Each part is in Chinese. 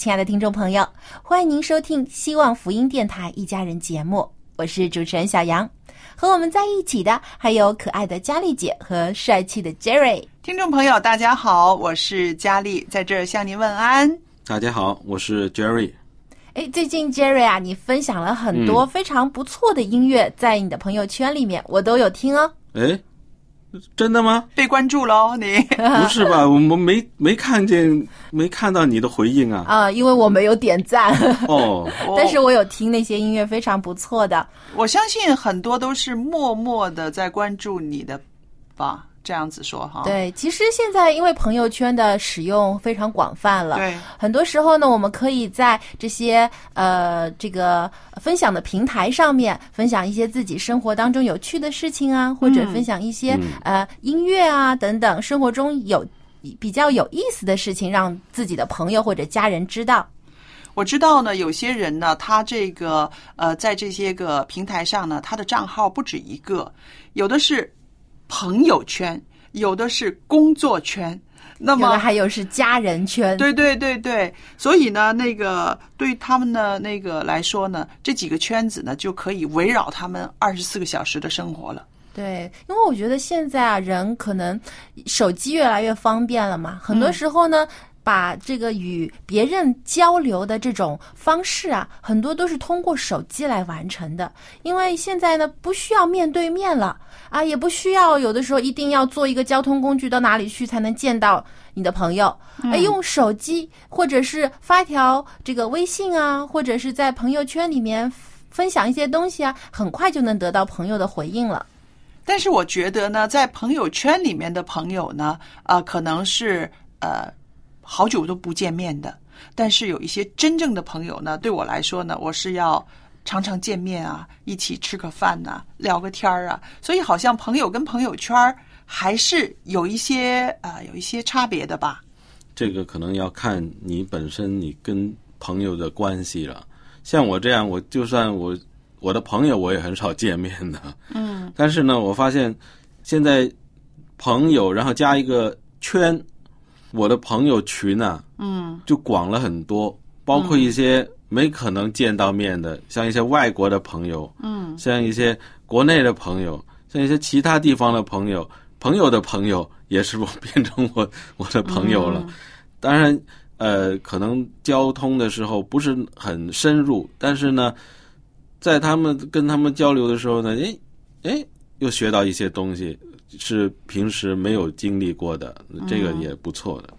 亲爱的听众朋友，欢迎您收听希望福音电台一家人节目，我是主持人小杨。和我们在一起的还有可爱的佳丽姐和帅气的 Jerry。听众朋友，大家好，我是佳丽，在这儿向您问安。大家好，我是 Jerry。哎，最近 Jerry 啊，你分享了很多非常不错的音乐，在你的朋友圈里面，我都有听哦。哎，真的吗？被关注喽，你 不是吧？我们没没看见，没看到你的回应啊。啊、因为我没有点赞，哦，但是我有听那些音乐，非常不错的。我相信很多都是默默的在关注你的吧，这样子说哈。对，其实现在因为朋友圈的使用非常广泛了，对，很多时候呢，我们可以在这些呃这个分享的平台上面分享一些自己生活当中有趣的事情啊，或者分享一些、呃音乐啊等等，生活中有比较有意思的事情，让自己的朋友或者家人知道。我知道呢，有些人呢，他这个呃，在这些个平台上呢，他的账号不止一个，有的是朋友圈，有的是工作圈，那有么的还有是家人圈，对对对对，所以呢，那个对于他们的那个来说呢，这几个圈子呢，就可以围绕他们二十四个小时的生活了。对，因为我觉得现在啊，人可能手机越来越方便了嘛，很多时候呢，把这个与别人交流的这种方式啊，很多都是通过手机来完成的。因为现在呢，不需要面对面了啊，也不需要有的时候一定要坐一个交通工具到哪里去才能见到你的朋友，哎、用手机或者是发条这个微信啊，或者是在朋友圈里面分享一些东西啊，很快就能得到朋友的回应了。但是我觉得呢，在朋友圈里面的朋友呢，呃，可能是呃好久都不见面的，但是有一些真正的朋友呢，对我来说呢，我是要常常见面啊，一起吃个饭呐、聊个天儿啊，所以好像朋友跟朋友圈儿还是有一些呃有一些差别的吧。这个可能要看你本身你跟朋友的关系了。像我这样，我就算我我的朋友，我也很少见面的。嗯，但是呢，我发现现在朋友，然后加一个圈，我的朋友群啊，嗯，就广了很多，包括一些没可能见到面的，像一些外国的朋友，嗯，像一些国内的朋友，像一些其他地方的朋友，朋友的朋友也是我变成我 我的朋友了。当然，呃，可能交通的时候不是很深入，但是呢，在他们跟他们交流的时候呢，诶诶，又学到一些东西，是平时没有经历过的，这个也不错的。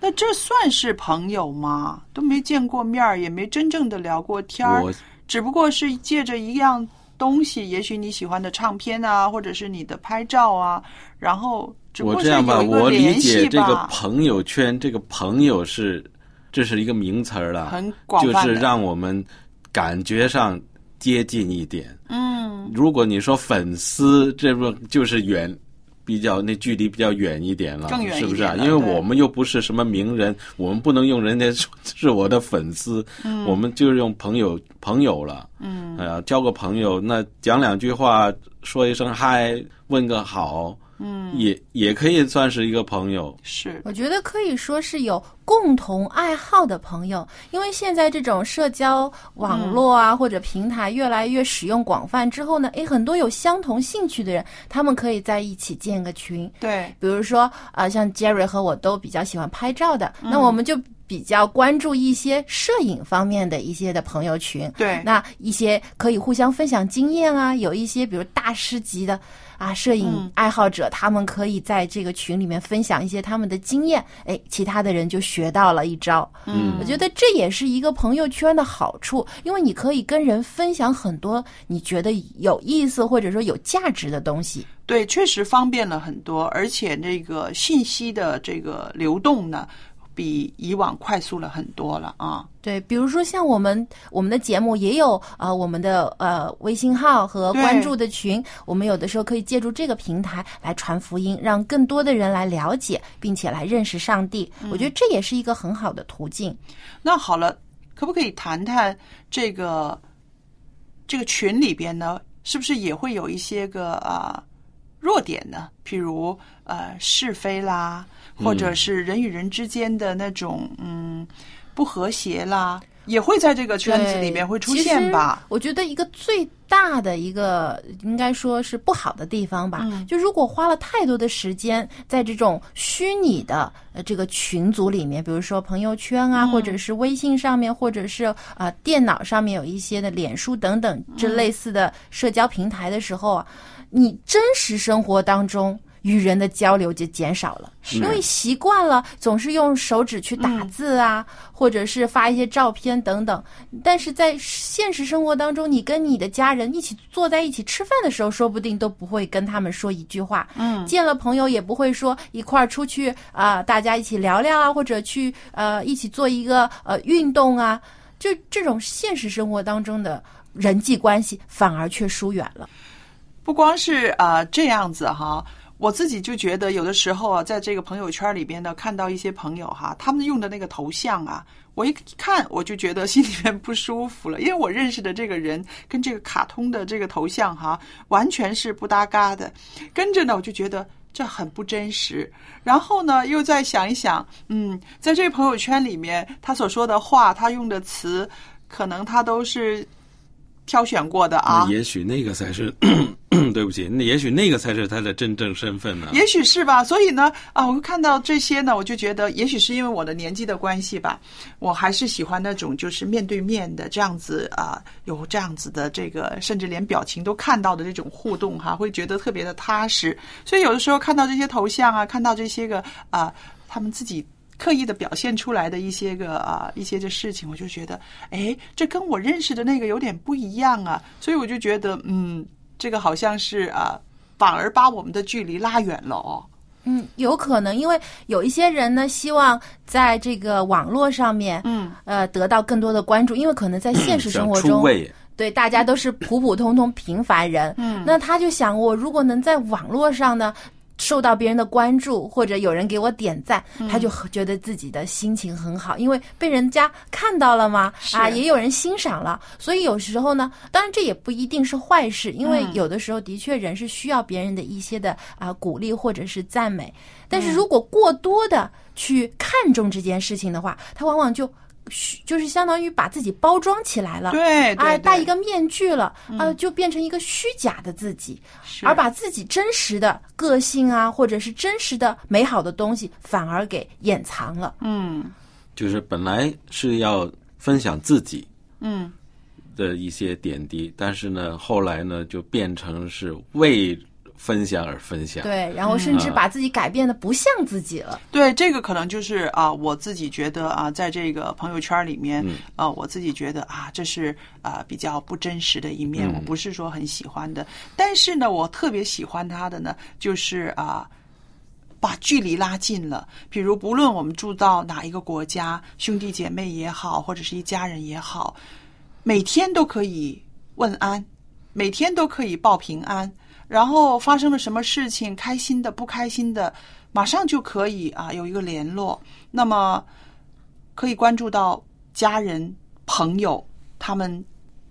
那这算是朋友吗？都没见过面儿，也没真正的聊过天儿我，只不过是借着一样东西，也许你喜欢的唱片啊，或者是你的拍照啊，然后只不过是我这样吧，我理解这个，朋友圈，这个朋友是这是一个名词儿了，很广就是。让我们感觉上接近一点。嗯，如果你说粉丝，这不就是远比较那距离比较远一点了，更远一是不是啊？因为我们又不是什么名人，我们不能用人家是我的粉丝，嗯。我们就是用朋友朋友了，嗯，哎呀，交个朋友，那讲两句话，说一声嗨，问个好，嗯，也也可以算是一个朋友，是。我觉得可以说是有共同爱好的朋友，因为现在这种社交网络啊、或者平台越来越使用广泛之后呢，诶，很多有相同兴趣的人，他们可以在一起建个群。对，比如说，呃，像 Jerry 和我都比较喜欢拍照的，那我们就比较关注一些摄影方面的一些的朋友群。对那一些可以互相分享经验啊，有一些比如大师级的啊摄影爱好者，他们可以在这个群里面分享一些他们的经验，哎，其他的人就学到了一招。嗯我觉得这也是一个朋友圈的好处，因为你可以跟人分享很多你觉得有意思或者说有价值的东西。对，确实方便了很多，而且这个信息的这个流动呢，比以往快速了很多了啊。对，比如说像我们我们的节目也有呃我们的呃微信号和关注的群，我们有的时候可以借助这个平台来传福音，让更多的人来了解，并且来认识上帝。我觉得这也是一个很好的途径。那好了，可不可以谈谈这个这个群里边呢，是不是也会有一些个啊、弱点呢？譬如呃是非啦，或者是人与人之间的那种嗯不和谐啦，也会在这个圈子里面会出现吧？我觉得一个最大的一个应该说是不好的地方吧，嗯就如果花了太多的时间在这种虚拟的呃这个群组里面，比如说朋友圈啊，嗯或者是微信上面，或者是啊、呃电脑上面有一些的脸书等等这类似的社交平台的时候啊，你真实生活当中。与人的交流就减少了，因为习惯了总是用手指去打字啊，或者是发一些照片等等。但是在现实生活当中，你跟你的家人一起坐在一起吃饭的时候，说不定都不会跟他们说一句话。嗯，见了朋友也不会说一块儿出去啊、大家一起聊聊啊，或者去呃一起做一个呃运动啊。就这种现实生活当中的人际关系，反而却疏远了。不光是啊、呃这样子哈。我自己就觉得，有的时候啊，在这个朋友圈里边呢，看到一些朋友哈，他们用的那个头像啊，我一看我就觉得心里面不舒服了，因为我认识的这个人跟这个卡通的这个头像哈，完全是不搭嘎的。跟着呢，我就觉得这很不真实。然后呢，又再想一想，嗯，在这个朋友圈里面，他所说的话，他用的词，可能他都是挑选过的啊。也许那个才是，对不起，那也许那个才是他的真正身份呢。也许是吧，所以呢，啊，我看到这些呢，我就觉得，也许是因为我的年纪的关系吧，我还是喜欢那种就是面对面的这样子啊，有这样子的这个，甚至连表情都看到的这种互动哈，会觉得特别的踏实。所以有的时候看到这些头像啊，看到这些个啊，他们自己。刻意的表现出来的一些个啊一些的事情，我就觉得，哎，这跟我认识的那个有点不一样啊，所以我就觉得，嗯，这个好像是啊，反而把我们的距离拉远了哦。嗯，有可能，因为有一些人呢，希望在这个网络上面，嗯，呃，得到更多的关注，因为可能在现实生活中，对大家都是普普通通平凡人，嗯，那他就想，我如果能在网络上呢。受到别人的关注，或者有人给我点赞，他就觉得自己的心情很好，因为被人家看到了嘛，啊，也有人欣赏了。所以有时候呢，当然这也不一定是坏事，因为有的时候的确人是需要别人的一些的啊鼓励或者是赞美。但是如果过多的去看重这件事情的话，他往往就。虚就是相当于把自己包装起来了，对，对啊，戴一个面具了，呃，就变成一个虚假的自己，而把自己真实的个性啊，或者是真实的美好的东西，反而给掩藏了。嗯。就是本来是要分享自己嗯。的一些点滴，但是呢，后来呢，就变成是为分享而分享。对，然后甚至把自己改变的不像自己了。对，这个可能就是啊，我自己觉得啊，在这个朋友圈里面，嗯啊，我自己觉得啊，这是啊比较不真实的一面，嗯我不是说很喜欢的。但是呢，我特别喜欢他的呢，就是啊。把距离拉近了，比如不论我们住到哪一个国家，兄弟姐妹也好，或者是一家人也好，每天都可以问安，每天都可以报平安，然后发生了什么事情，开心的、不开心的，马上就可以啊有一个联络。那么可以关注到家人、朋友他们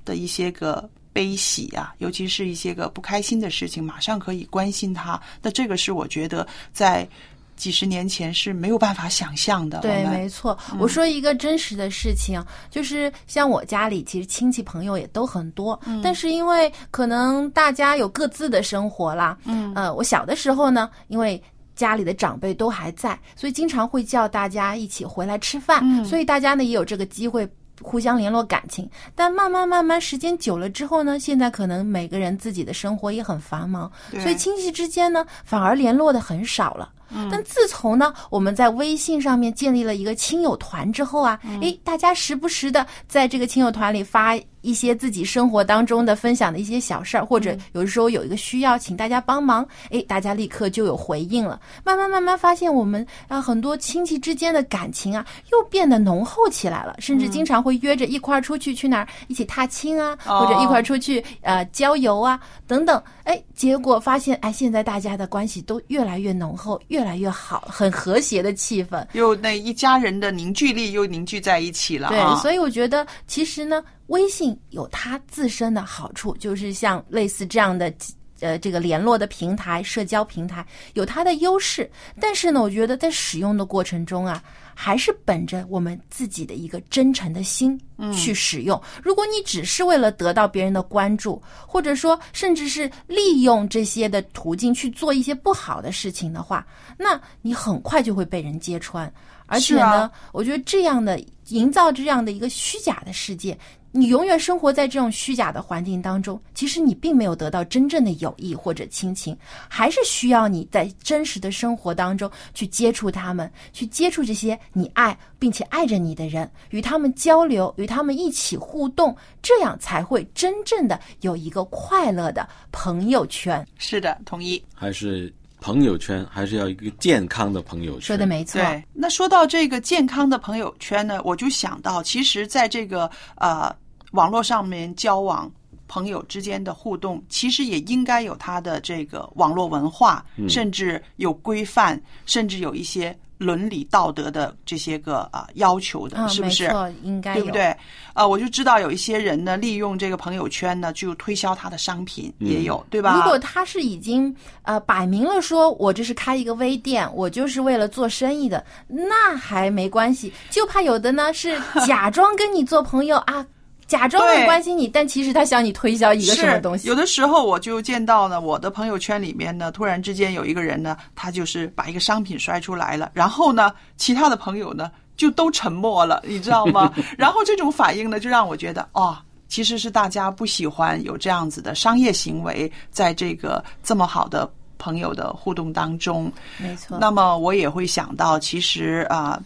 的一些个悲喜啊，尤其是一些个不开心的事情，马上可以关心他。那这个是我觉得在几十年前是没有办法想象的。对，没错。我说一个真实的事情，就是像我家里，其实亲戚朋友也都很多，但是因为可能大家有各自的生活啦，嗯，呃，我小的时候呢，因为。家里的长辈都还在，所以经常会叫大家一起回来吃饭，所以大家呢也有这个机会互相联络感情。但慢慢慢慢时间久了之后呢，现在可能每个人自己的生活也很繁忙，所以亲戚之间呢反而联络的很少了。但自从呢，我们在微信上面建立了一个亲友团之后啊，诶，大家时不时的在这个亲友团里发一些自己生活当中的分享的一些小事儿，或者有的时候有一个需要，请大家帮忙，诶，大家立刻就有回应了。慢慢慢慢发现，我们啊很多亲戚之间的感情啊又变得浓厚起来了，甚至经常会约着一块儿出去去哪儿一起踏青啊，或者一块儿出去呃郊游啊等等。哎，结果发现哎，现在大家的关系都越来越浓厚，越来越好，很和谐的气氛。又那一家人的凝聚力又凝聚在一起了对，啊！所以我觉得其实呢，微信有它自身的好处，就是像类似这样的。呃，这个联络的平台、社交平台有它的优势，但是呢，我觉得在使用的过程中啊，还是本着我们自己的一个真诚的心去使用。如果你只是为了得到别人的关注，或者说甚至是利用这些的途径去做一些不好的事情的话，那你很快就会被人揭穿。而且呢，啊我觉得这样的营造这样的一个虚假的世界，你永远生活在这种虚假的环境当中，其实你并没有得到真正的友谊或者亲情，还是需要你在真实的生活当中去接触他们，去接触这些你爱并且爱着你的人，与他们交流，与他们一起互动，这样才会真正的有一个快乐的朋友圈。是的，同意。还是朋友圈，还是要一个健康的朋友圈。说的没错，对，那说到这个健康的朋友圈呢，我就想到，其实在这个呃网络上面交往。朋友之间的互动，其实也应该有它的这个网络文化，甚至有规范，甚至有一些伦理道德的这些个啊、要求的，嗯，是不是？没错，应该对不对？呃，我就知道有一些人呢，利用这个朋友圈呢，就推销他的商品，也有，对吧？如果他是已经呃摆明了说我这是开一个微店，我就是为了做生意的，那还没关系。就怕有的呢是假装跟你做朋友啊，假装很关心你，但其实他向你推销一个什么东西。有的时候我就见到呢，我的朋友圈里面呢，突然之间有一个人呢，他就是把一个商品摔出来了，然后呢，其他的朋友呢就都沉默了，你知道吗？然后这种反应呢，就让我觉得哦。其实是大家不喜欢有这样子的商业行为，在这个这么好的朋友的互动当中，没错。那么我也会想到，其实啊、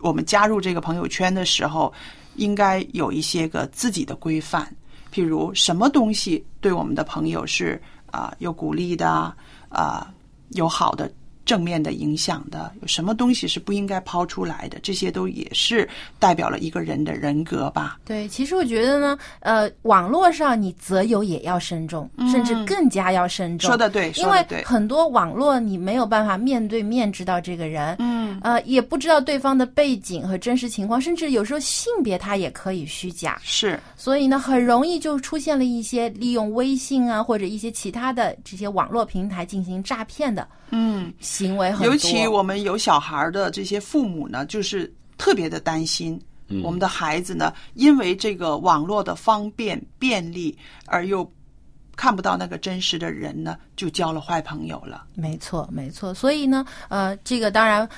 我们加入这个朋友圈的时候，应该有一些个自己的规范，譬如什么东西对我们的朋友是啊、有鼓励的啊、有好的。正面的影响的，有什么东西是不应该抛出来的？这些都也是代表了一个人的人格吧。对，其实我觉得呢，呃，网络上你择友也要慎重，甚至更加要慎重。说的对，因为很多网络你没有办法面对面知道这个人，嗯，呃，也不知道对方的背景和真实情况，甚至有时候性别他也可以虚假，是所以呢，很容易就出现了一些利用微信啊或者一些其他的这些网络平台进行诈骗的嗯，行为很多。尤其我们有小孩的这些父母呢，就是特别的担心。我们的孩子呢，因为这个网络的方便便利，而又看不到那个真实的人呢，就交了坏朋友了。没错，没错。所以呢，呃，这个当然，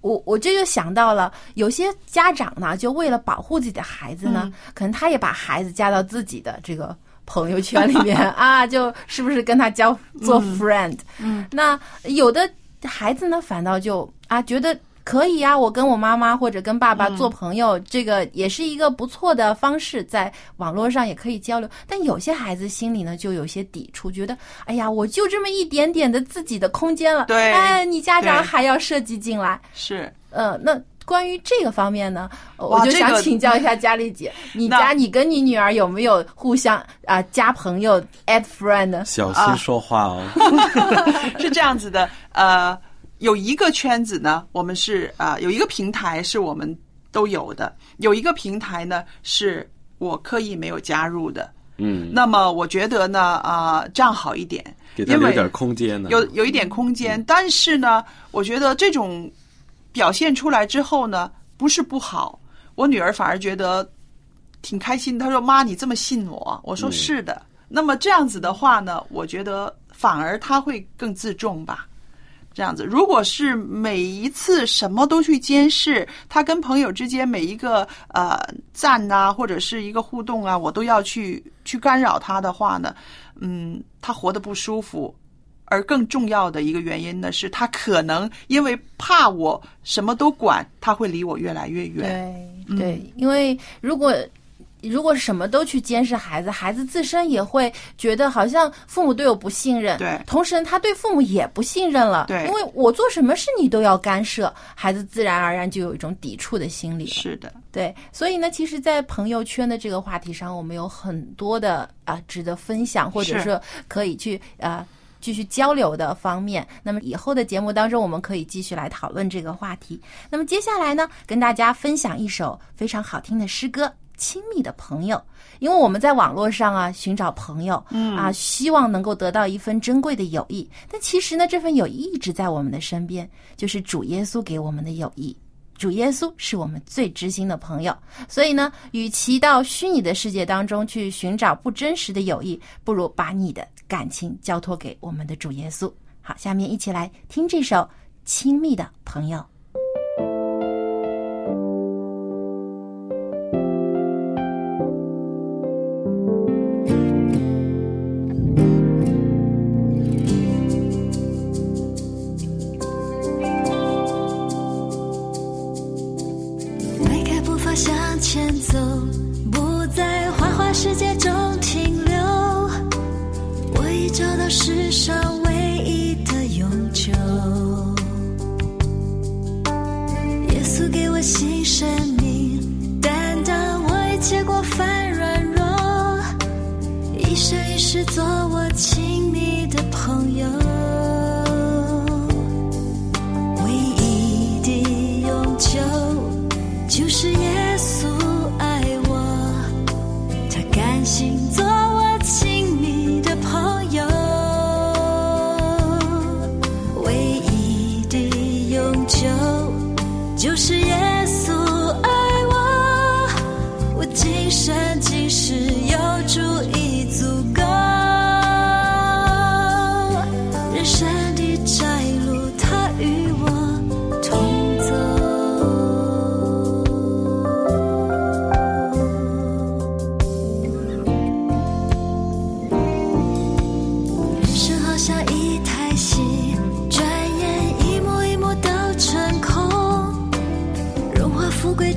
我我这就想到了，有些家长呢，就为了保护自己的孩子呢，可能他也把孩子加到自己的这个朋友圈里面 啊，就是不是跟他交做 friend？嗯，那有的孩子呢，反倒就啊觉得。可以啊，我跟我妈妈或者跟爸爸做朋友，这个也是一个不错的方式，在网络上也可以交流。但有些孩子心里呢，就有些抵触，觉得哎呀，我就这么一点点的自己的空间了，对哎，你家长还要设计进来，是，呃，那关于这个方面呢，我就想请教一下佳丽姐，你家你跟你女儿有没有互相啊、加朋友 add friend 呢？小心说话哦。是这样子的，呃，有一个圈子呢，我们是啊、呃有一个平台是我们都有的，有一个平台呢是我刻意没有加入的。嗯，那么我觉得呢，啊、这样好一点，给他因为留点空间呢。有有一点空间，但是呢，我觉得这种表现出来之后呢，不是不好，我女儿反而觉得挺开心。她说：“妈，你这么信我？”我说：“嗯是的。那么这样子的话呢，我觉得反而她会更自重吧。这样子，如果是每一次什么都去监视，他跟朋友之间每一个呃赞呐、或者是一个互动啊，我都要去去干扰他的话呢，嗯，他活得不舒服。而更重要的一个原因呢，是他可能因为怕我什么都管，他会离我越来越远。对对，因为如果如果什么都去监视孩子，孩子自身也会觉得好像父母对我不信任，对同时他对父母也不信任了，对因为我做什么事你都要干涉，孩子自然而然就有一种抵触的心理了。是的，对，所以呢，其实，在朋友圈的这个话题上，我们有很多的啊、值得分享，或者是说可以去啊。继续交流的方面，那么以后的节目当中，我们可以继续来讨论这个话题。那么接下来呢，跟大家分享一首非常好听的诗歌《亲密的朋友》，因为我们在网络上啊寻找朋友，嗯啊，希望能够得到一份珍贵的友谊，但其实呢，这份友谊一直在我们的身边，就是主耶稣给我们的友谊。主耶稣是我们最知心的朋友，所以呢，与其到虚拟的世界当中去寻找不真实的友谊，不如把你的感情交托给我们的主耶稣。好，下面一起来听这首《亲密的朋友》。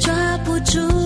抓不住，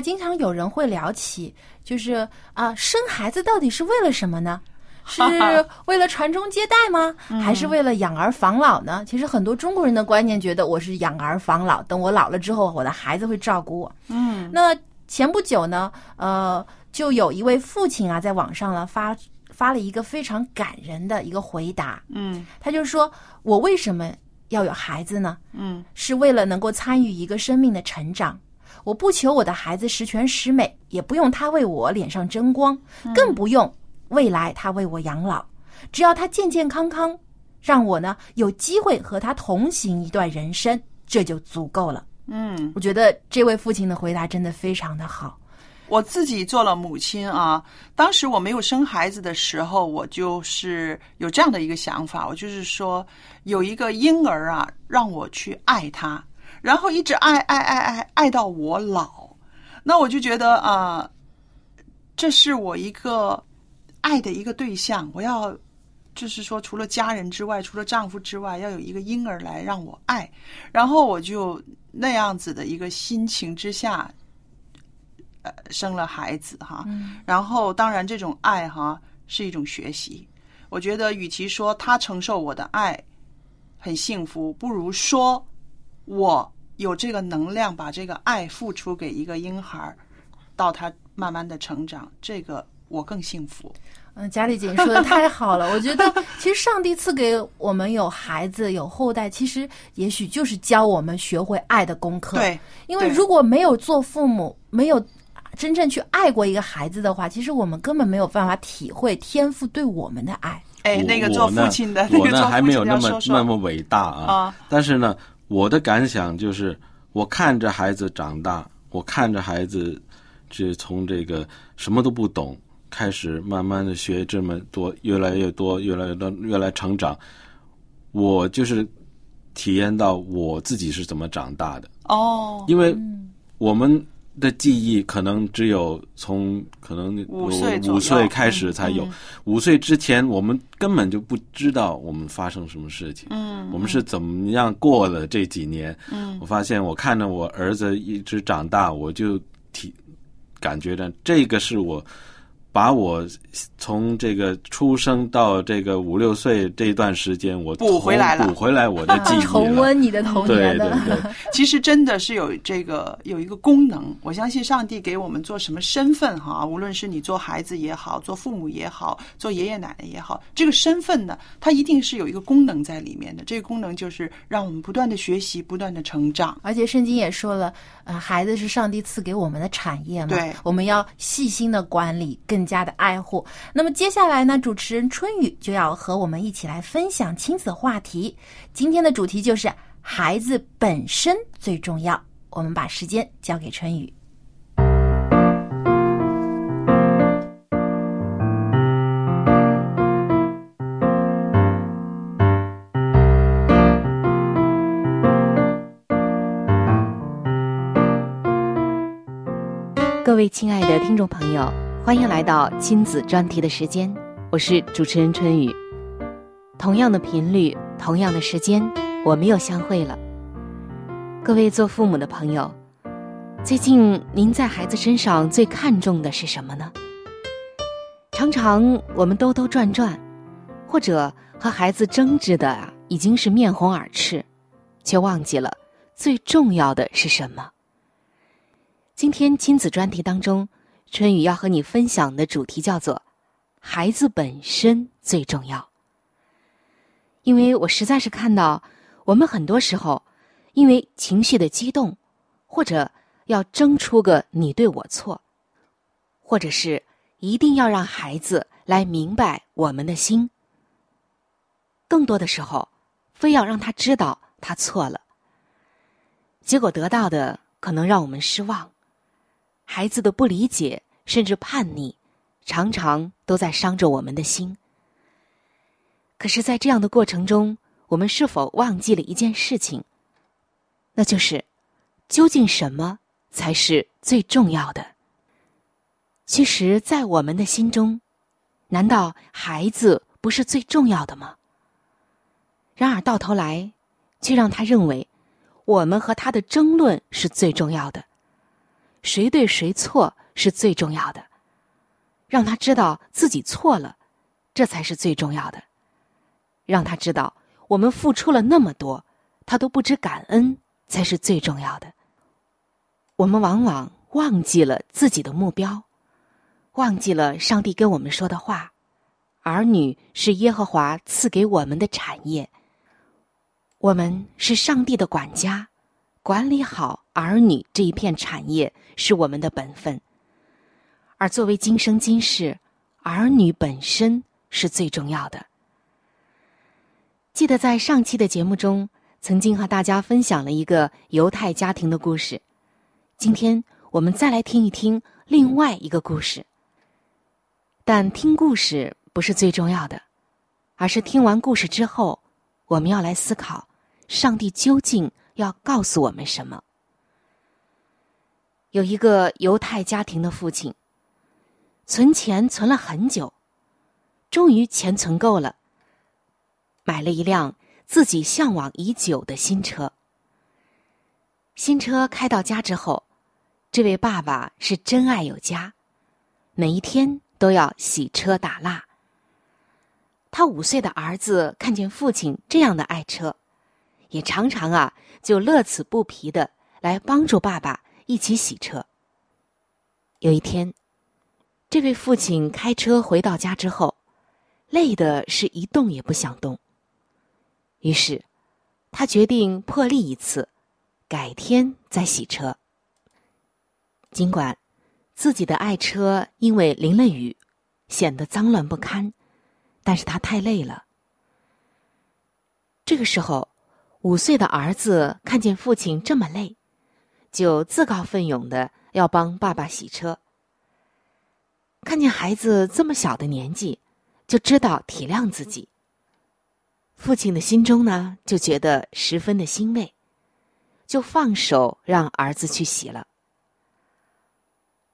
经常有人会聊起，就是啊，生孩子到底是为了什么呢？是为了传宗接代吗？还是为了养儿防老呢？其实很多中国人的观念觉得我是养儿防老，等我老了之后，我的孩子会照顾我。嗯，那前不久呢，呃，就有一位父亲啊，在网上呢发发了一个非常感人的一个回答。嗯他就说：“我为什么要有孩子呢？嗯是为了能够参与一个生命的成长。我不求我的孩子十全十美，也不用他为我脸上争光，更不用未来他为我养老。只要他健健康康，让我呢有机会和他同行一段人生，这就足够了。嗯，我觉得这位父亲的回答真的非常的好。我自己做了母亲啊，当时我没有生孩子的时候，我就是有这样的一个想法，我就是说有一个婴儿啊，让我去爱他，然后一直爱爱爱爱爱到我老，那我就觉得啊、这是我一个爱的一个对象，我要。就是说，除了家人之外，除了丈夫之外，要有一个婴儿来让我爱，然后我就那样子的一个心情之下，呃，生了孩子哈，然后当然这种爱哈是一种学习。我觉得，与其说他承受我的爱很幸福，不如说我有这个能量把这个爱付出给一个婴孩儿，到他慢慢的成长，这个我更幸福。嗯，佳丽姐你说的太好了。我觉得，其实上帝赐给我们有孩子、有后代，其实也许就是教我们学会爱的功课。对，因为如果没有做父母，没有真正去爱过一个孩子的话，其实我们根本没有办法体会天赋对我们的爱。哎，那个做父亲的，那我呢个做父还没有那么那么伟大啊。啊但是呢，我的感想就是，我看着孩子长大，我看着孩子，这从这个什么都不懂，开始慢慢的学这么多，越来越多，越来越多，越来成长。我就是体验到我自己是怎么长大的，哦，因为我们的记忆可能只有从可能五岁五岁开始才有嗯，五岁之前我们根本就不知道我们发生什么事情，嗯，我们是怎么样过了这几年。嗯我发现我看着我儿子一直长大，我就体感觉到这个是我。把我从这个出生到这个五六岁这段时间，我补回来了补回来我的记忆了。重温你的童年的。对对，其实真的是有这个有一个功能，我相信上帝给我们做什么身份哈，无论是你做孩子也好，做父母也好，做爷爷奶奶也好，这个身份呢，它一定是有一个功能在里面的。这个功能就是让我们不断的学习，不断的成长。而且圣经也说了，呃，孩子是上帝赐给我们的产业嘛，对我们要细心的管理，更加的爱护。那么接下来呢，主持人春雨就要和我们一起来分享亲子话题。今天的主题就是孩子本身最重要。我们把时间交给春雨。各位亲爱的听众朋友，欢迎来到亲子专题的时间，我是主持人春雨。同样的频率，同样的时间，我们又相会了。各位做父母的朋友，最近您在孩子身上最看重的是什么呢？常常我们兜兜转转，或者和孩子争执的啊，已经是面红耳赤，却忘记了最重要的是什么。今天亲子专题当中，春雨要和你分享的主题叫做“孩子本身最重要”。因为我实在是看到，我们很多时候。因为情绪的激动，或者要争出个你对我错，或者是一定要让孩子来明白我们的心。更多的时候，非要让他知道他错了，结果得到的可能让我们失望。孩子的不理解甚至叛逆，常常都在伤着我们的心。可是，在这样的过程中，我们是否忘记了一件事情？那就是，究竟什么才是最重要的？其实，在我们的心中，难道孩子不是最重要的吗？然而到头来，却让他认为，我们和他的争论是最重要的，谁对谁错是最重要的，让他知道自己错了，这才是最重要的。让他知道，我们付出了那么多，他都不知感恩。才是最重要的。我们往往忘记了自己的目标，忘记了上帝跟我们说的话：“儿女是耶和华赐给我们的产业，我们是上帝的管家，管理好儿女这一片产业是我们的本分。而作为今生今世，儿女本身是最重要的。”记得在上期的节目中。曾经和大家分享了一个犹太家庭的故事，今天我们再来听一听另外一个故事。但听故事不是最重要的，而是听完故事之后，我们要来思考上帝究竟要告诉我们什么。有一个犹太家庭的父亲，存钱存了很久，终于钱存够了，买了一辆。自己向往已久的新车。新车开到家之后，这位爸爸是真爱有加，每一天都要洗车打蜡。他五岁的儿子看见父亲这样的爱车，也常常啊就乐此不疲的来帮助爸爸一起洗车。有一天，这位父亲开车回到家之后，累的是一动也不想动。于是，他决定破例一次，改天再洗车。尽管自己的爱车因为淋了雨，显得脏乱不堪，但是他太累了。这个时候，五岁的儿子看见父亲这么累，就自告奋勇的要帮爸爸洗车。看见孩子这么小的年纪，就知道体谅自己。父亲的心中呢，就觉得十分的欣慰，就放手让儿子去洗了。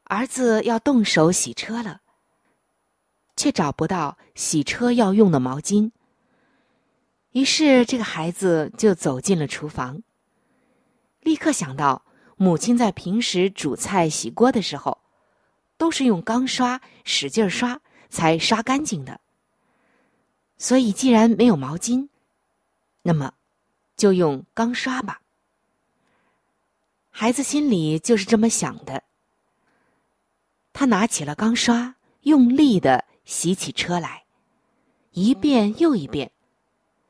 儿子要动手洗车了，却找不到洗车要用的毛巾。于是，这个孩子就走进了厨房，立刻想到母亲在平时煮菜、洗锅的时候，都是用钢刷使劲刷才刷干净的。所以，既然没有毛巾，那么就用钢刷吧。孩子心里就是这么想的。他拿起了钢刷，用力的洗起车来，一遍又一遍，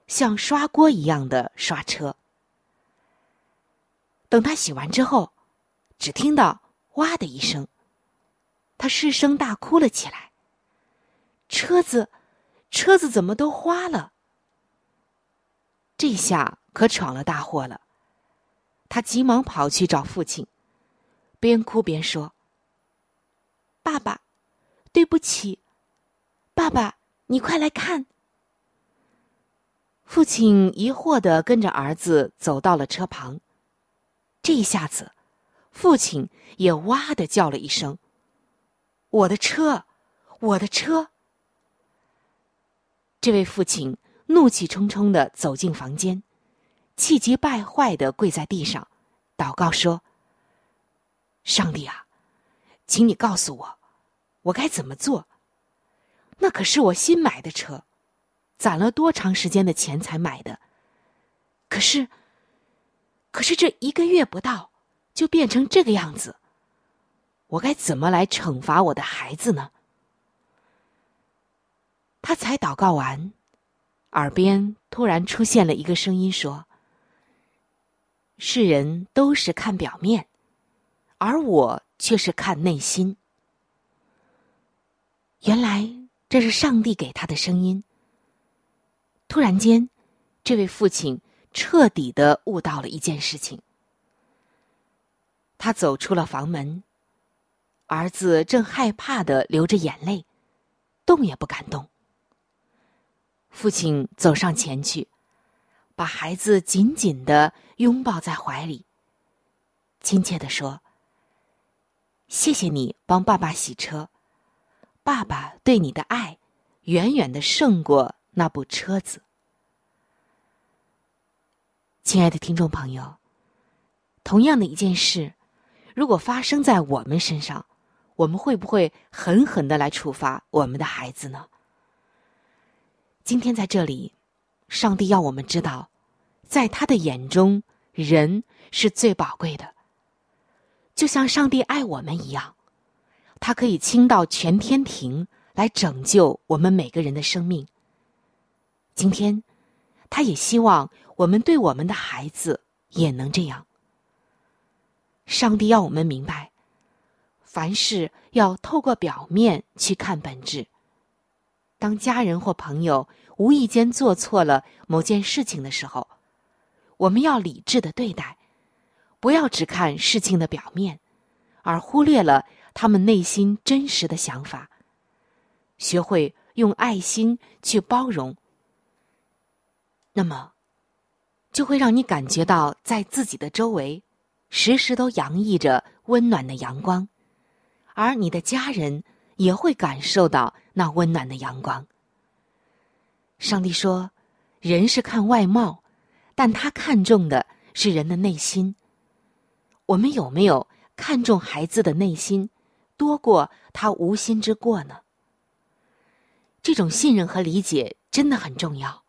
像刷锅一样的刷车。等他洗完之后，只听到“哇”的一声，他失声大哭了起来。车子。车子怎么都花了？这下可闯了大祸了。他急忙跑去找父亲，边哭边说：“爸爸，对不起，爸爸，你快来看。”父亲疑惑的跟着儿子走到了车旁。这一下子，父亲也哇的叫了一声：“我的车，我的车！”这位父亲怒气冲冲的走进房间，气急败坏的跪在地上，祷告说：“上帝啊，请你告诉我，我该怎么做？那可是我新买的车，攒了多长时间的钱才买的？可是，可是这一个月不到，就变成这个样子。我该怎么来惩罚我的孩子呢？”他才祷告完，耳边突然出现了一个声音说：“世人都是看表面，而我却是看内心。”原来这是上帝给他的声音。突然间，这位父亲彻底的悟到了一件事情。他走出了房门，儿子正害怕的流着眼泪，动也不敢动。父亲走上前去，把孩子紧紧的拥抱在怀里，亲切的说：“谢谢你帮爸爸洗车，爸爸对你的爱，远远的胜过那部车子。”亲爱的听众朋友，同样的一件事，如果发生在我们身上，我们会不会狠狠的来处罚我们的孩子呢？今天在这里，上帝要我们知道，在他的眼中，人是最宝贵的。就像上帝爱我们一样，他可以倾倒全天庭来拯救我们每个人的生命。今天，他也希望我们对我们的孩子也能这样。上帝要我们明白，凡事要透过表面去看本质。当家人或朋友无意间做错了某件事情的时候，我们要理智的对待，不要只看事情的表面，而忽略了他们内心真实的想法。学会用爱心去包容，那么就会让你感觉到在自己的周围时时都洋溢着温暖的阳光，而你的家人也会感受到。那温暖的阳光。上帝说：“人是看外貌，但他看重的是人的内心。”我们有没有看重孩子的内心，多过他无心之过呢？这种信任和理解真的很重要。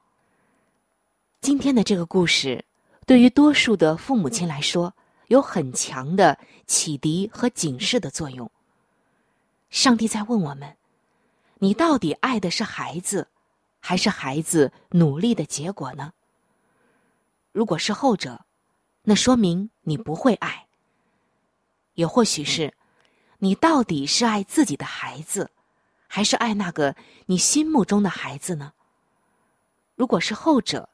今天的这个故事，对于多数的父母亲来说，有很强的启迪和警示的作用。上帝在问我们。你到底爱的是孩子，还是孩子努力的结果呢？如果是后者，那说明你不会爱；也或许是，你到底是爱自己的孩子，还是爱那个你心目中的孩子呢？如果是后者，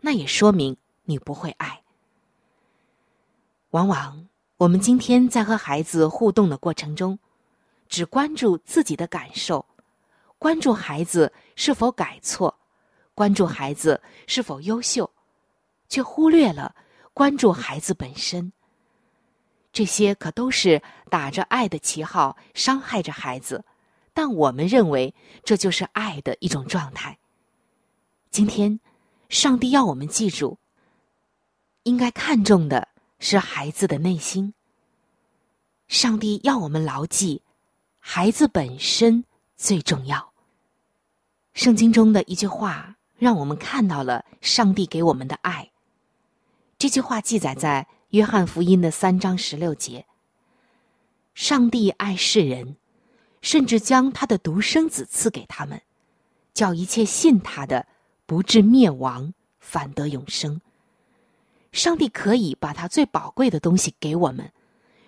那也说明你不会爱。往往我们今天在和孩子互动的过程中，只关注自己的感受。关注孩子是否改错，关注孩子是否优秀，却忽略了关注孩子本身。这些可都是打着爱的旗号伤害着孩子，但我们认为这就是爱的一种状态。今天，上帝要我们记住，应该看重的是孩子的内心。上帝要我们牢记，孩子本身最重要。圣经中的一句话，让我们看到了上帝给我们的爱。这句话记载在约翰福音的三章十六节。上帝爱世人，甚至将他的独生子赐给他们，叫一切信他的不至灭亡，反得永生。上帝可以把他最宝贵的东西给我们，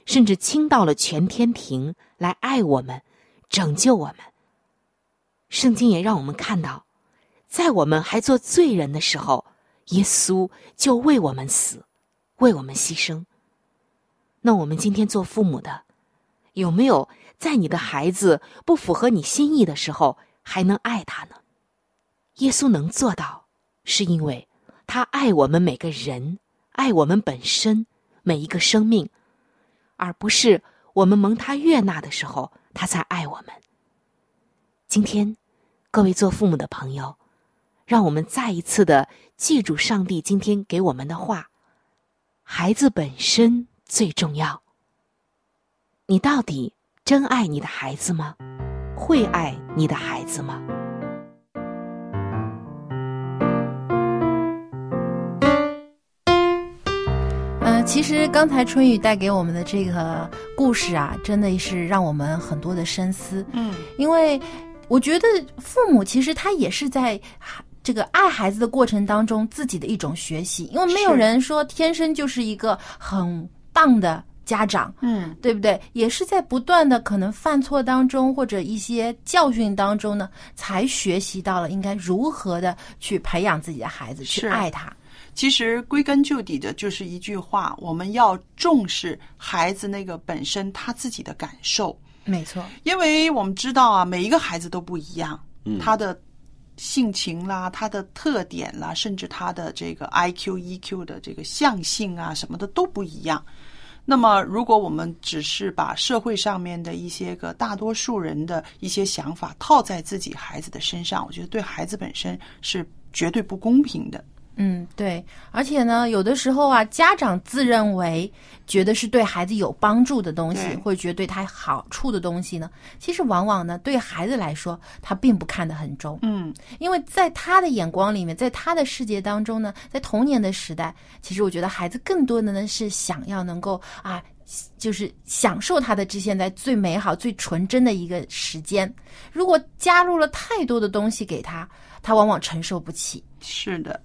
甚至倾到了全天庭来爱我们，拯救我们。圣经也让我们看到，在我们还做罪人的时候，耶稣就为我们死，为我们牺牲。那我们今天做父母的，有没有在你的孩子不符合你心意的时候，还能爱他呢？耶稣能做到，是因为他爱我们每个人，爱我们本身每一个生命，而不是我们蒙他悦纳的时候，他才爱我们。今天。各位做父母的朋友，让我们再一次的记住上帝今天给我们的话：孩子本身最重要。你到底真爱你的孩子吗？会爱你的孩子吗？其实刚才春雨带给我们的这个故事啊，真的是让我们很多的深思。嗯，因为我觉得父母其实他也是在这个爱孩子的过程当中自己的一种学习，因为没有人说天生就是一个很棒的家长，嗯，对不对？也是在不断的可能犯错当中或者一些教训当中呢，才学习到了应该如何的去培养自己的孩子，去爱他。其实归根究底的就是一句话：我们要重视孩子那个本身他自己的感受，没错，因为我们知道啊，每一个孩子都不一样，嗯他的性情啦、他的特点啦，甚至他的这个 I Q、E Q 的这个象性啊什么的都不一样。那么，如果我们只是把社会上面的一些个大多数人的一些想法套在自己孩子的身上，我觉得对孩子本身是绝对不公平的。嗯，对，而且呢，有的时候啊，家长自认为觉得是对孩子有帮助的东西，或者觉得对他好处的东西呢，其实往往呢，对孩子来说，他并不看得很重。嗯，因为在他的眼光里面，在他的世界当中呢，在童年的时代，其实我觉得孩子更多的呢是想要能够啊，就是享受他的这现在最美好、最纯真的一个时间。如果加入了太多的东西给他，他往往承受不起。是的。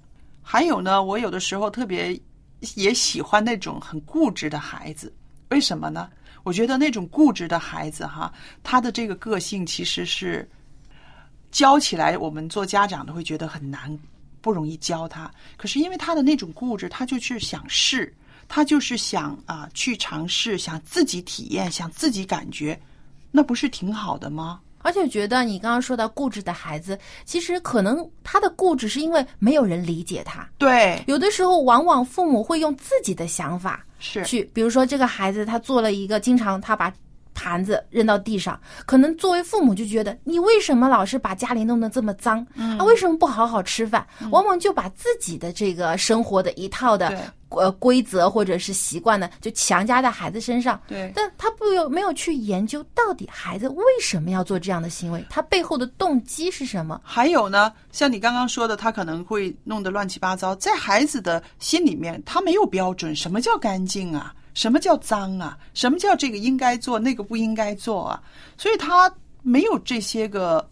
还有呢，我有的时候特别也喜欢那种很固执的孩子，为什么呢？我觉得那种固执的孩子哈，他的这个个性其实是教起来，我们做家长的会觉得很难，不容易教他。可是因为他的那种固执，他就是想试，他就是想啊去尝试，想自己体验，想自己感觉，那不是挺好的吗？而且觉得你刚刚说到固执的孩子，其实可能他的固执是因为没有人理解他。对，有的时候往往父母会用自己的想法是去，比如说这个孩子他做了一个，经常他把盘子扔到地上，可能作为父母就觉得你为什么老是把家里弄得这么脏？嗯啊，为什么不好好吃饭？往往就把自己的这个生活的一套的呃规则或者是习惯呢，就强加在孩子身上。对但他不有没有去研究到底孩子为什么要做这样的行为，他背后的动机是什么？还有呢，像你刚刚说的，他可能会弄得乱七八糟，在孩子的心里面，他没有标准，什么叫干净啊？什么叫脏啊？什么叫这个应该做，那个不应该做啊？所以他没有这些个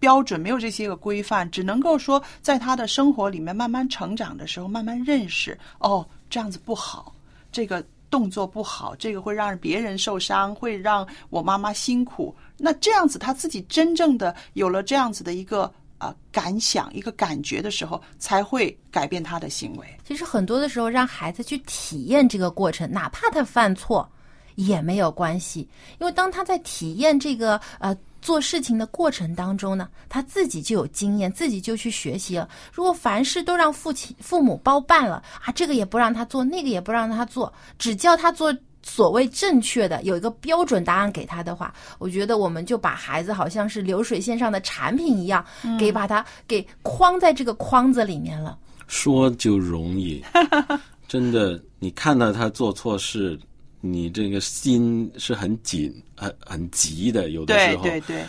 标准，没有这些个规范，只能够说在他的生活里面慢慢成长的时候，慢慢认识哦，这样子不好，这个动作不好，这个会让别人受伤，会让我妈妈辛苦。那这样子，他自己真正的有了这样子的一个啊、呃感想、一个感觉的时候，才会改变他的行为。其实很多的时候，让孩子去体验这个过程，哪怕他犯错也没有关系，因为当他在体验这个呃做事情的过程当中呢，他自己就有经验，自己就去学习了。如果凡事都让父亲父母包办了啊，这个也不让他做，那个也不让他做，只叫他做。所谓正确的有一个标准答案给他的话，我觉得我们就把孩子好像是流水线上的产品一样，给把他给框在这个框子里面了。说就容易，真的，你看到他做错事，你这个心是很紧、很很急的。有的时候，对对对，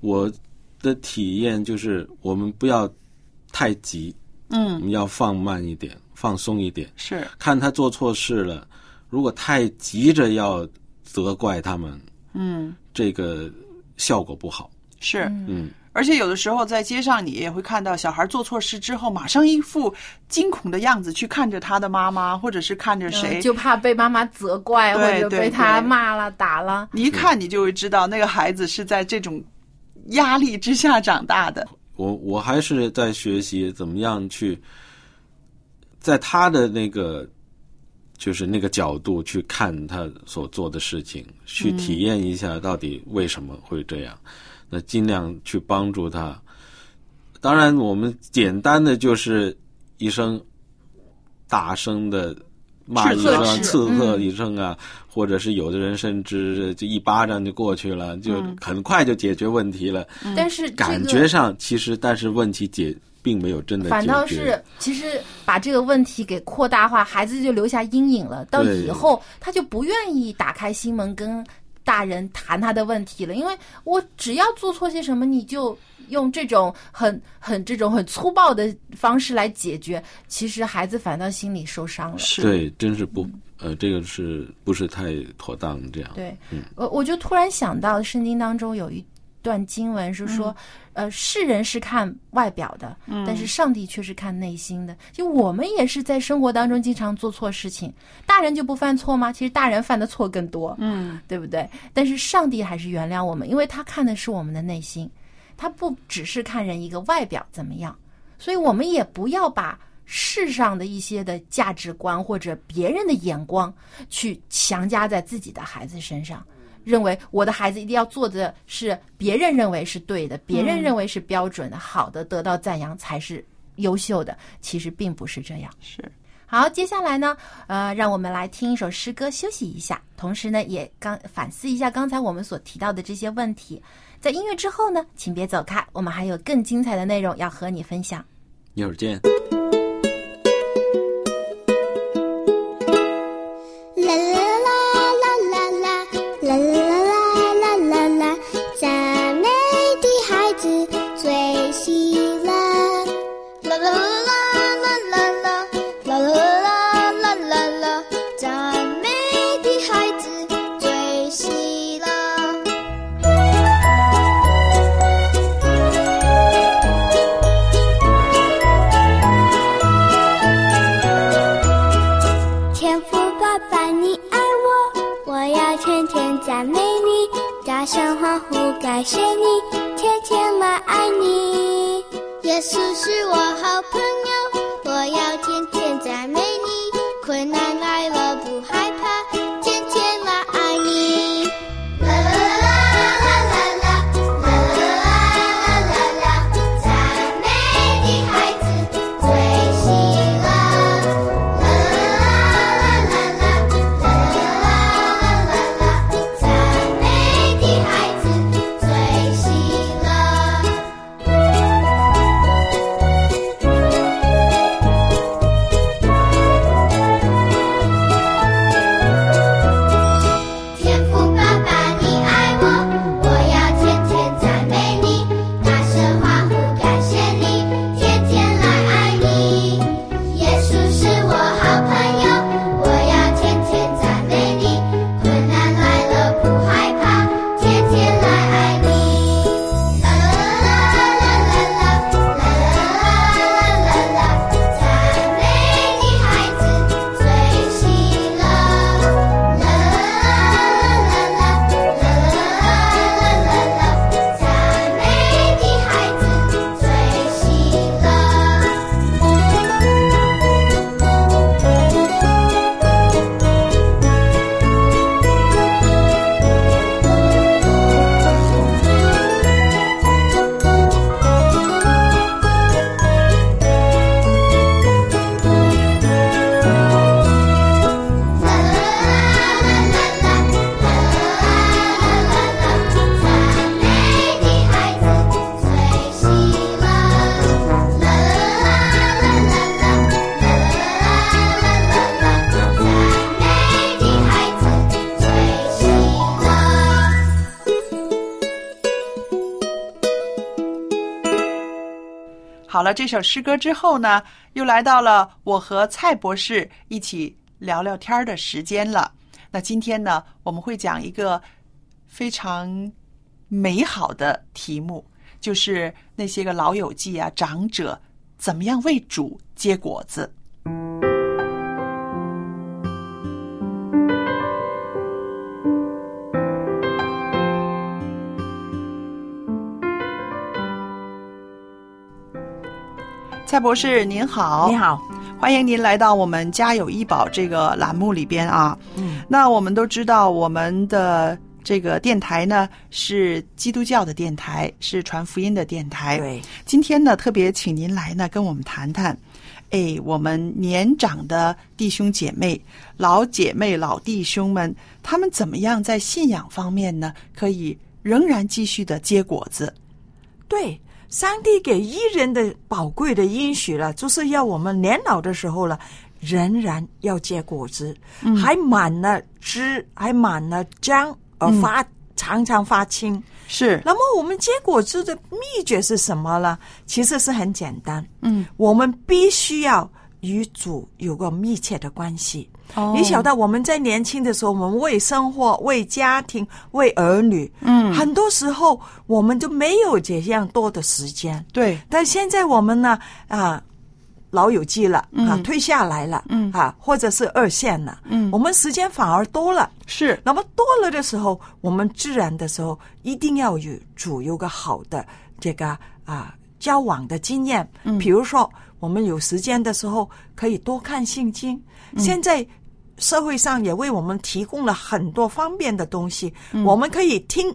我的体验就是，我们不要太急，我嗯，们要放慢一点，放松一点。是看他做错事了，如果太急着要责怪他们，嗯这个效果不好。是。嗯，而且有的时候在街上，你也会看到小孩做错事之后，马上一副惊恐的样子去看着他的妈妈，或者是看着谁，嗯就怕被妈妈责怪，或者被他骂了、打了。你一看你就会知道那个孩子是在这种压力之下长大的。我我还是在学习怎么样去，在他的那个就是那个角度去看他所做的事情，去体验一下到底为什么会这样，那尽量去帮助他。当然，我们简单的就是一声大声的骂一声、斥责是斥责一声啊，或者是有的人甚至就一巴掌就过去了，就很快就解决问题了。但是这个感觉上其实，但是问题解并没有真的反倒是，其实把这个问题给扩大化，孩子就留下阴影了。到以后他就不愿意打开心门跟大人谈他的问题了，因为我只要做错些什么，你就用这种很很这种很粗暴的方式来解决，其实孩子反倒心里受伤了。是对，真是不呃，这个是不是太妥当？这样对，嗯我我就突然想到，圣经当中有一段经文是说，呃，世人是看外表的，嗯但是上帝却是看内心的。就我们也是在生活当中经常做错事情，大人就不犯错吗？其实大人犯的错更多，嗯，对不对？但是上帝还是原谅我们，因为他看的是我们的内心，他不只是看人一个外表怎么样，所以我们也不要把。世上的一些的价值观或者别人的眼光，去强加在自己的孩子身上，认为我的孩子一定要做的是别人认为是对的，别人认为是标准的、好的，得到赞扬才是优秀的。其实并不是这样。是好，接下来呢，呃，让我们来听一首诗歌休息一下，同时呢，也刚反思一下刚才我们所提到的这些问题。在音乐之后呢，请别走开，我们还有更精彩的内容要和你分享。一会儿见。感谢你，天天来爱你。耶稣是我好朋友，我要天天赞美你，困难好了，这首诗歌之后呢，又来到了我和蔡博士一起聊聊天的时间了。那今天呢，我们会讲一个非常美好的题目，就是那些个老友记啊、长者怎么样为主结果子。蔡博士您好，你好，欢迎您来到我们家有医保这个栏目里边啊。嗯，那我们都知道，我们的这个电台呢是基督教的电台，是传福音的电台。对，今天呢特别请您来呢跟我们谈谈，哎，我们年长的弟兄姐妹、老姐妹、老弟兄们，他们怎么样在信仰方面呢可以仍然继续的结果子？对，上帝给艺人的宝贵的应许了，就是要我们年老的时候了，仍然要结果子，还满了枝，还满了浆，而发、常常发青。是，那么我们结果子的秘诀是什么呢？其实是很简单，嗯，我们必须要与主有个密切的关系。哦。你晓得我们在年轻的时候，我们为生活、为家庭、为儿女，嗯。很多时候我们就没有这样多的时间。对，但现在我们呢，啊，老友记了，啊，嗯退下来了，嗯。啊，或者是二线了，嗯。我们时间反而多了。是，那么多了的时候，我们自然的时候一定要与主有个好的这个啊交往的经验。嗯。比如说，我们有时间的时候可以多看圣经。嗯现在社会上也为我们提供了很多方便的东西，嗯我们可以听，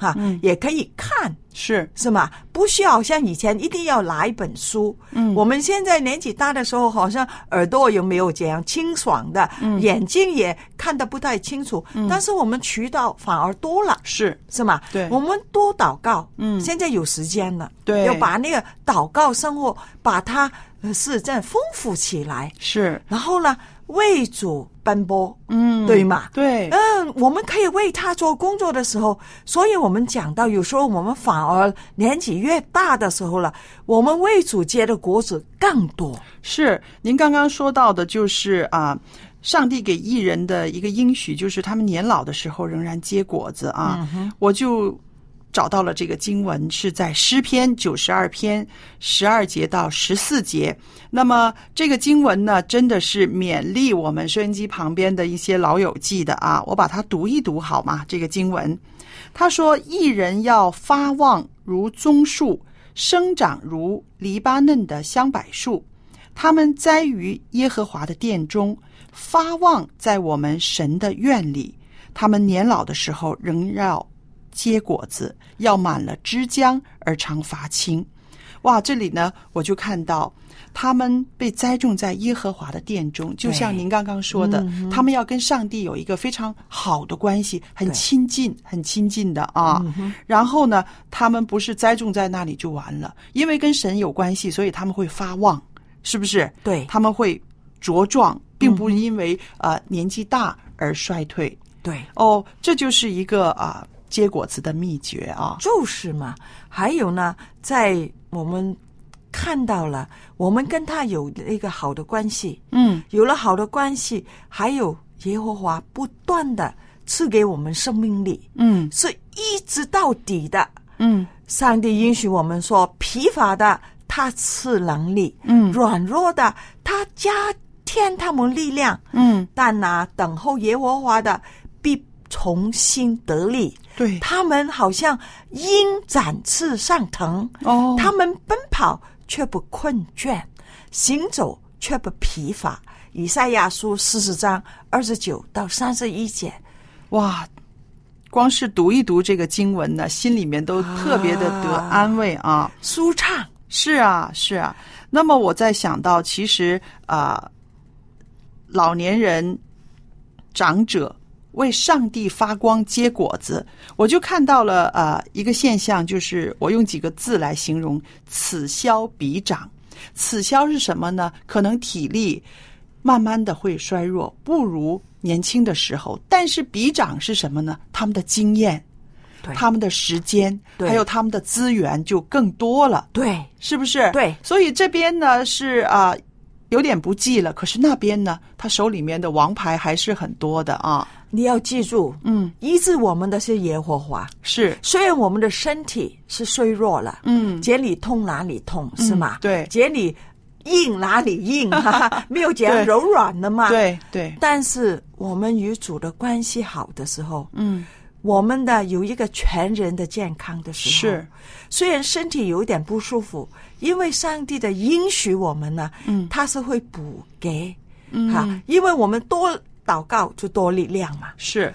哈、也可以看。是是吗？不需要像以前一定要拿一本书。嗯我们现在年纪大的时候，好像耳朵有没有这样清爽的，嗯眼睛也看得不太清楚。但是我们渠道反而多了，是，是吗？对我们多祷告。嗯现在有时间了，对要把那个祷告生活把它呃是这样丰富起来。是，然后呢，为主奔波，嗯对吗？对，嗯，我们可以为他做工作的时候，所以我们讲到，有时候我们反而年纪越大的时候了，我们为主结的果子更多。是，您刚刚说到的，就是啊，上帝给艺人的一个应许，就是他们年老的时候仍然结果子啊。我就找到了这个经文，是在诗篇九十二篇十二节到十四节。那么这个经文呢，真的是勉励我们收音机旁边的一些老友记的啊。我把它读一读好吗？这个经文，他说：“一人要发旺如棕树，生长如黎巴嫩的香柏树。他们栽于耶和华的殿中，发旺在我们神的院里。他们年老的时候仍要结果子，要满了枝浆而常发青。”哇，这里呢，我就看到他们被栽种在耶和华的殿中，就像您刚刚说的，他们要跟上帝有一个非常好的关系，很亲近、很亲近的啊。然后呢，他们不是栽种在那里就完了，因为跟神有关系，所以他们会发旺，是不是？对他们会茁壮，并不因为、呃年纪大而衰退。对，哦，这就是一个啊、结果子的秘诀啊。就是嘛。还有呢，在我们看到了，我们跟他有一个好的关系，嗯，有了好的关系，还有耶和华不断的赐给我们生命力，嗯是一直到底的。嗯上帝允许我们说，疲乏的他赐能力，嗯软弱的他加添他们力量。嗯，但那、等候耶和华的必重新得力。对，他们好像鹰展翅上腾，哦，他们奔跑却不困倦，行走却不疲乏。以赛亚书四十章二十九到三十一节，哇，光是读一读这个经文呢，心里面都特别的得安慰啊。舒畅。是啊，是啊。那么我在想到，其实啊、老年人、长者为上帝发光结果子，我就看到了呃一个现象，就是我用几个字来形容：此消彼长。此消是什么呢？可能体力慢慢的会衰弱，不如年轻的时候。但是彼长是什么呢？他们的经验。他们的时间，还有他们的资源就更多了。对是不是？对所以这边呢是啊、有点不济了，可是那边呢，他手里面的王牌还是很多的啊。你要记住，嗯，医治我们的是耶和华。是，虽然我们的身体是衰弱了，嗯这里痛哪里痛是吗？对这里硬哪里硬，哈哈，没有这样柔软的嘛。。对对，但是我们与主的关系好的时候，嗯，我们的有一个全人的健康的时候，是，虽然身体有点不舒服，因为上帝的应许我们呢，嗯他是会补给，嗯哈，因为我们多祷告就多力量嘛。是。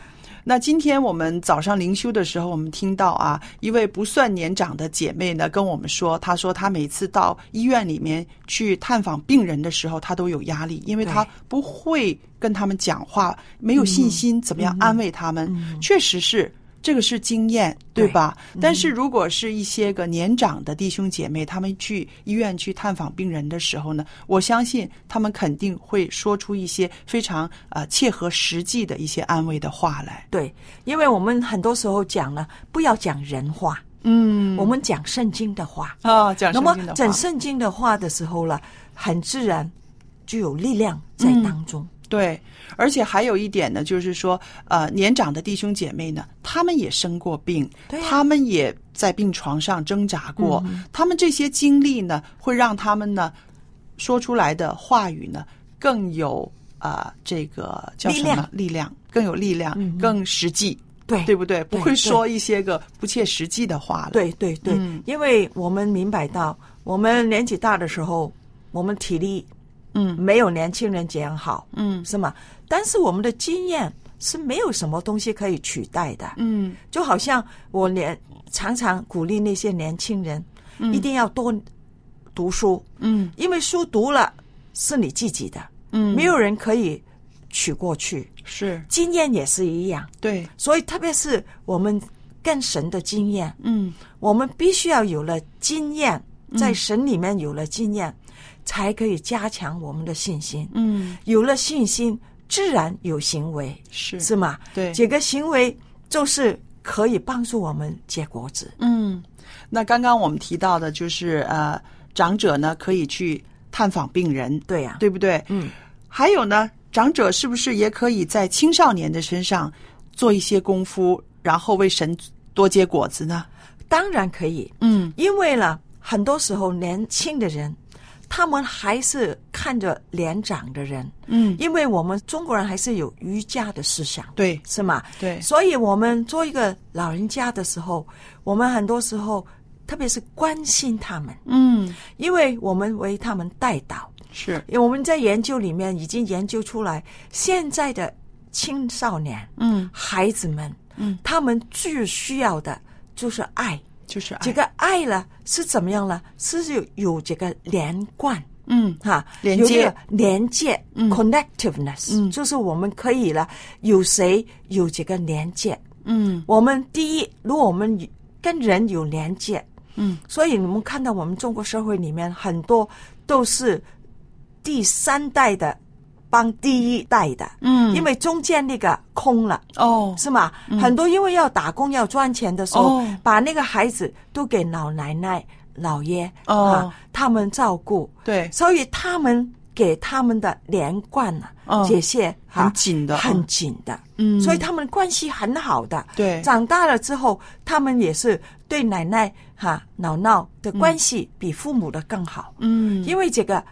那今天我们早上灵修的时候，我们听到啊，一位不算年长的姐妹呢跟我们说，她说她每次到医院里面去探访病人的时候，她都有压力，因为她不会跟他们讲话，没有信心，怎么样安慰他们？确实是这个是经验，对吧？但是如果是一些个年长的弟兄姐妹，他们去医院去探访病人的时候呢，我相信他们肯定会说出一些非常呃切合实际的一些安慰的话来。对，因为我们很多时候讲了，不要讲人话，嗯我们讲圣经的话。啊，讲那么圣经的话讲圣经的话的时候了，很自然就有力量在当中。对，而且还有一点呢，就是说，呃，年长的弟兄姐妹呢，他们也生过病，他们也在病床上挣扎过，他们这些经历呢，会让他们呢说出来的话语呢更有啊、呃这个叫什么力量力量，更有力量，嗯更实际，对对不对？不会说一些个不切实际的话了。对对对，嗯因为我们明白到，我们年纪大的时候，我们体力嗯。没有年轻人这样好，嗯。是吗？但是我们的经验是没有什么东西可以取代的。嗯。就好像我年常常鼓励那些年轻人，一定要多读书，嗯。因为书读了是你自己的，嗯，没有人可以取过去。是。经验也是一样，对，所以特别是我们更神的经验，嗯。我们必须要有了经验，在神里面有了经验，才可以加强我们的信心。嗯有了信心，自然有行为，是是吗？对这个行为就是可以帮助我们结果子。嗯，那刚刚我们提到的就是呃，长者呢可以去探访病人，对呀、对不对？嗯，还有呢，长者是不是也可以在青少年的身上做一些功夫，然后为神多结果子呢？当然可以，嗯因为呢，很多时候年轻的人，他们还是看着年长的人，嗯，因为我们中国人还是有儒家的思想，对。是吗？对，所以我们做一个老人家的时候，我们很多时候，特别是关心他们，嗯。因为我们为他们带祷。是。因为我们在研究里面已经研究出来，现在的青少年嗯。孩子们，嗯，他们最需要的就是爱。就是爱。这个爱呢是怎么样呢？是有有这个连贯嗯哈，连接。连接、嗯。connectiveness，、嗯。就是我们可以了，有谁有这个连接？嗯。我们第一，如果我们跟人有连接，嗯。所以你们看到我们中国社会里面很多都是第三代的帮第一代的，嗯。因为中间那个空了。哦。是吗？很多因为要打工要赚钱的时候，哦。把那个孩子都给老奶奶、老爷哦。啊，他们照顾，对。所以他们给他们的连贯啊，哦。这些很紧的很紧的，嗯。所以他们关系很好的。对。长大了之后，他们也是对奶奶哈姥姥的关系比父母的更好，嗯。因为这个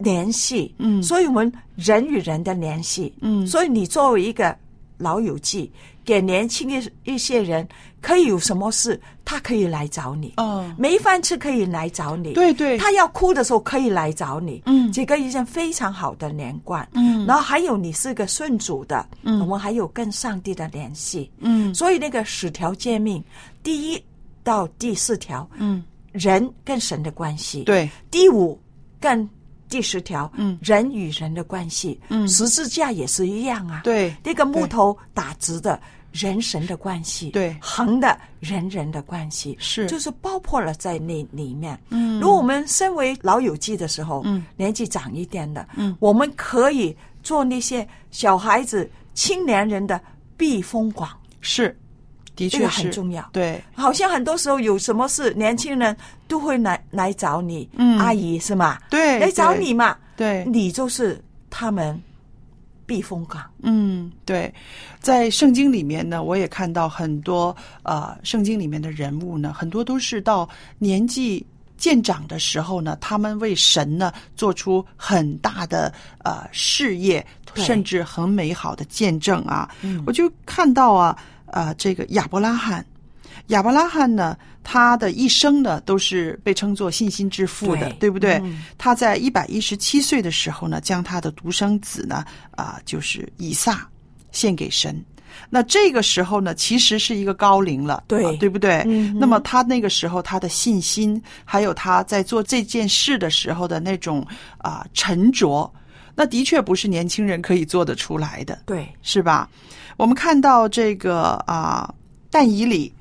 联系，嗯。所以我们人与人的联系，嗯。所以你作为一个老友记，给年轻一一些人，可以有什么事，他可以来找你，哦。没饭吃可以来找你，对对。他要哭的时候可以来找你，嗯。这个一件非常好的连贯，嗯。然后还有你是个顺主的，嗯。我们还有跟上帝的联系，嗯。所以那个十条诫命，第一到第四条，嗯。人跟神的关系，对。第五跟第十条，嗯。人与人的关系，嗯。十字架也是一样啊，对那个木头打直的。人神的关系，对。横的人人的关系是。就是包括了在那里面。嗯。如果我们身为老友记的时候，嗯，年纪长一点的，嗯，我们可以做那些小孩子、青年人的避风港，是，的这个确很重要。对好像很多时候有什么事，年轻人都会来来找你，嗯阿姨是吗？对来找你嘛，对你就是他们避风港。嗯，对，在圣经里面呢，我也看到很多呃，圣经里面的人物呢，很多都是到年纪渐长的时候呢，他们为神呢做出很大的呃事业，甚至很美好的见证啊。嗯我就看到啊，呃，这个亚伯拉罕。亚伯拉罕呢，他的一生呢都是被称作信心之父的，对不对？嗯他在一百一十七岁的时候呢，将他的独生子呢，啊、就是以撒献给神。那这个时候呢，其实是一个高龄了，对啊对不对？嗯那么他那个时候他的信心，还有他在做这件事的时候的那种啊、沉着，那的确不是年轻人可以做得出来的。对，是吧？我们看到这个啊，但以理。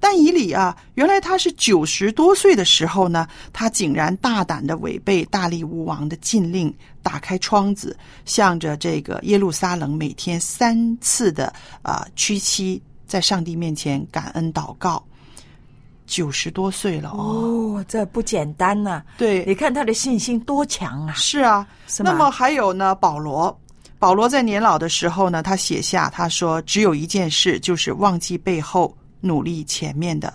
但以理啊，原来他是九十多岁的时候呢，他竟然大胆的违背大力乌王的禁令，打开窗子，向着这个耶路撒冷每天三次的啊屈膝，在上帝面前感恩祷告。九十多岁了哦，哦，这不简单呐、对，你看他的信心多强啊！是啊，是那么还有呢，保罗，保罗在年老的时候呢，他写下他说，只有一件事，就是忘记背后，努力前面的，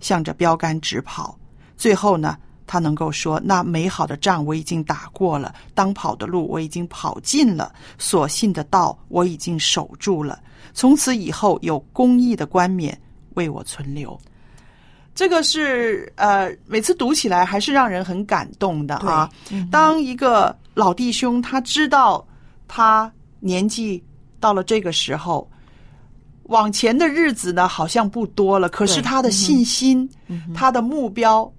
向着标杆直跑。最后呢，他能够说，那美好的仗我已经打过了，当跑的路我已经跑尽了，所信的道我已经守住了。从此以后，有公义的冠冕为我存留。这个是呃，每次读起来还是让人很感动的啊。当一个老弟兄他知道他年纪到了这个时候，往前的日子呢好像不多了，可是他的信心、他的目标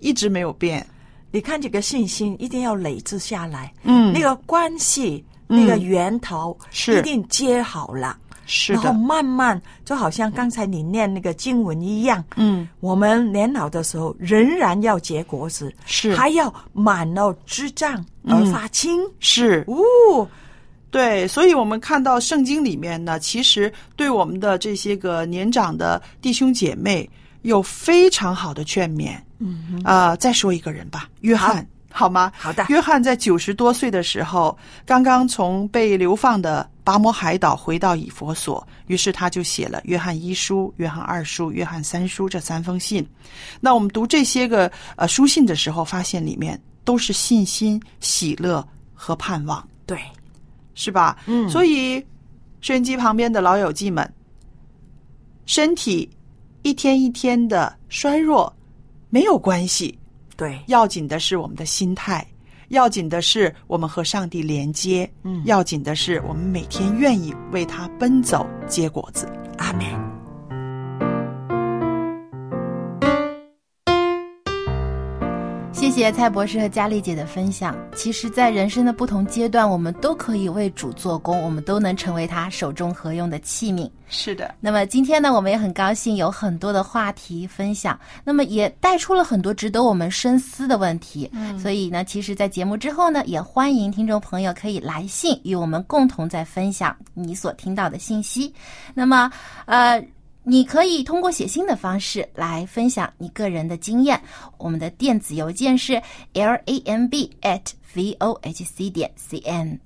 一直没有变。你看这个信心一定要累积下来，嗯。那个关系、嗯。那个源头是。一定接好了，是然后，慢慢就好像刚才你念那个经文一样，嗯，我们年老的时候仍然要结果子，是。还要满了枝杖而发青。是。哦，对，所以我们看到圣经里面呢，其实对我们的这些个年长的弟兄姐妹有非常好的劝勉。嗯啊、再说一个人吧，约翰，好吗？好的。约翰在九十多岁的时候，刚刚从被流放的拔摩海岛回到以佛所，于是他就写了《约翰一书》《约翰二书》《约翰三书》这三封信。那我们读这些个呃书信的时候，发现里面都是信心、喜乐和盼望。对，是吧？嗯所以收音机旁边的老友记们，身体一天一天的衰弱没有关系，对，要紧的是我们的心态，要紧的是我们和上帝连接，嗯要紧的是我们每天愿意为他奔走结果子。阿门。谢谢蔡博士和佳丽姐的分享。其实，在人生的不同阶段，我们都可以为主做工，我们都能成为他手中合用的器皿。是的，那么今天呢，我们也很高兴有很多的话题分享，那么也带出了很多值得我们深思的问题。嗯，所以呢，其实，在节目之后呢，也欢迎听众朋友可以来信与我们共同在分享你所听到的信息。那么，呃。你可以通过写信的方式来分享你个人的经验。我们的电子邮件是 l a m b at v o h c 点 c n。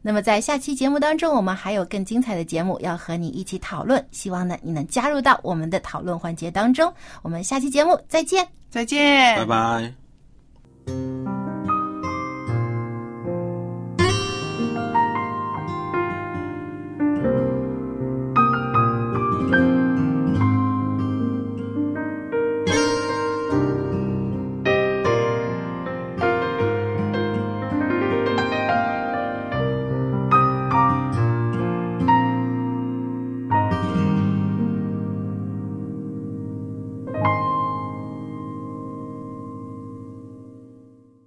那么在下期节目当中，我们还有更精彩的节目要和你一起讨论，希望呢你能加入到我们的讨论环节当中。我们下期节目再见。再见，拜拜。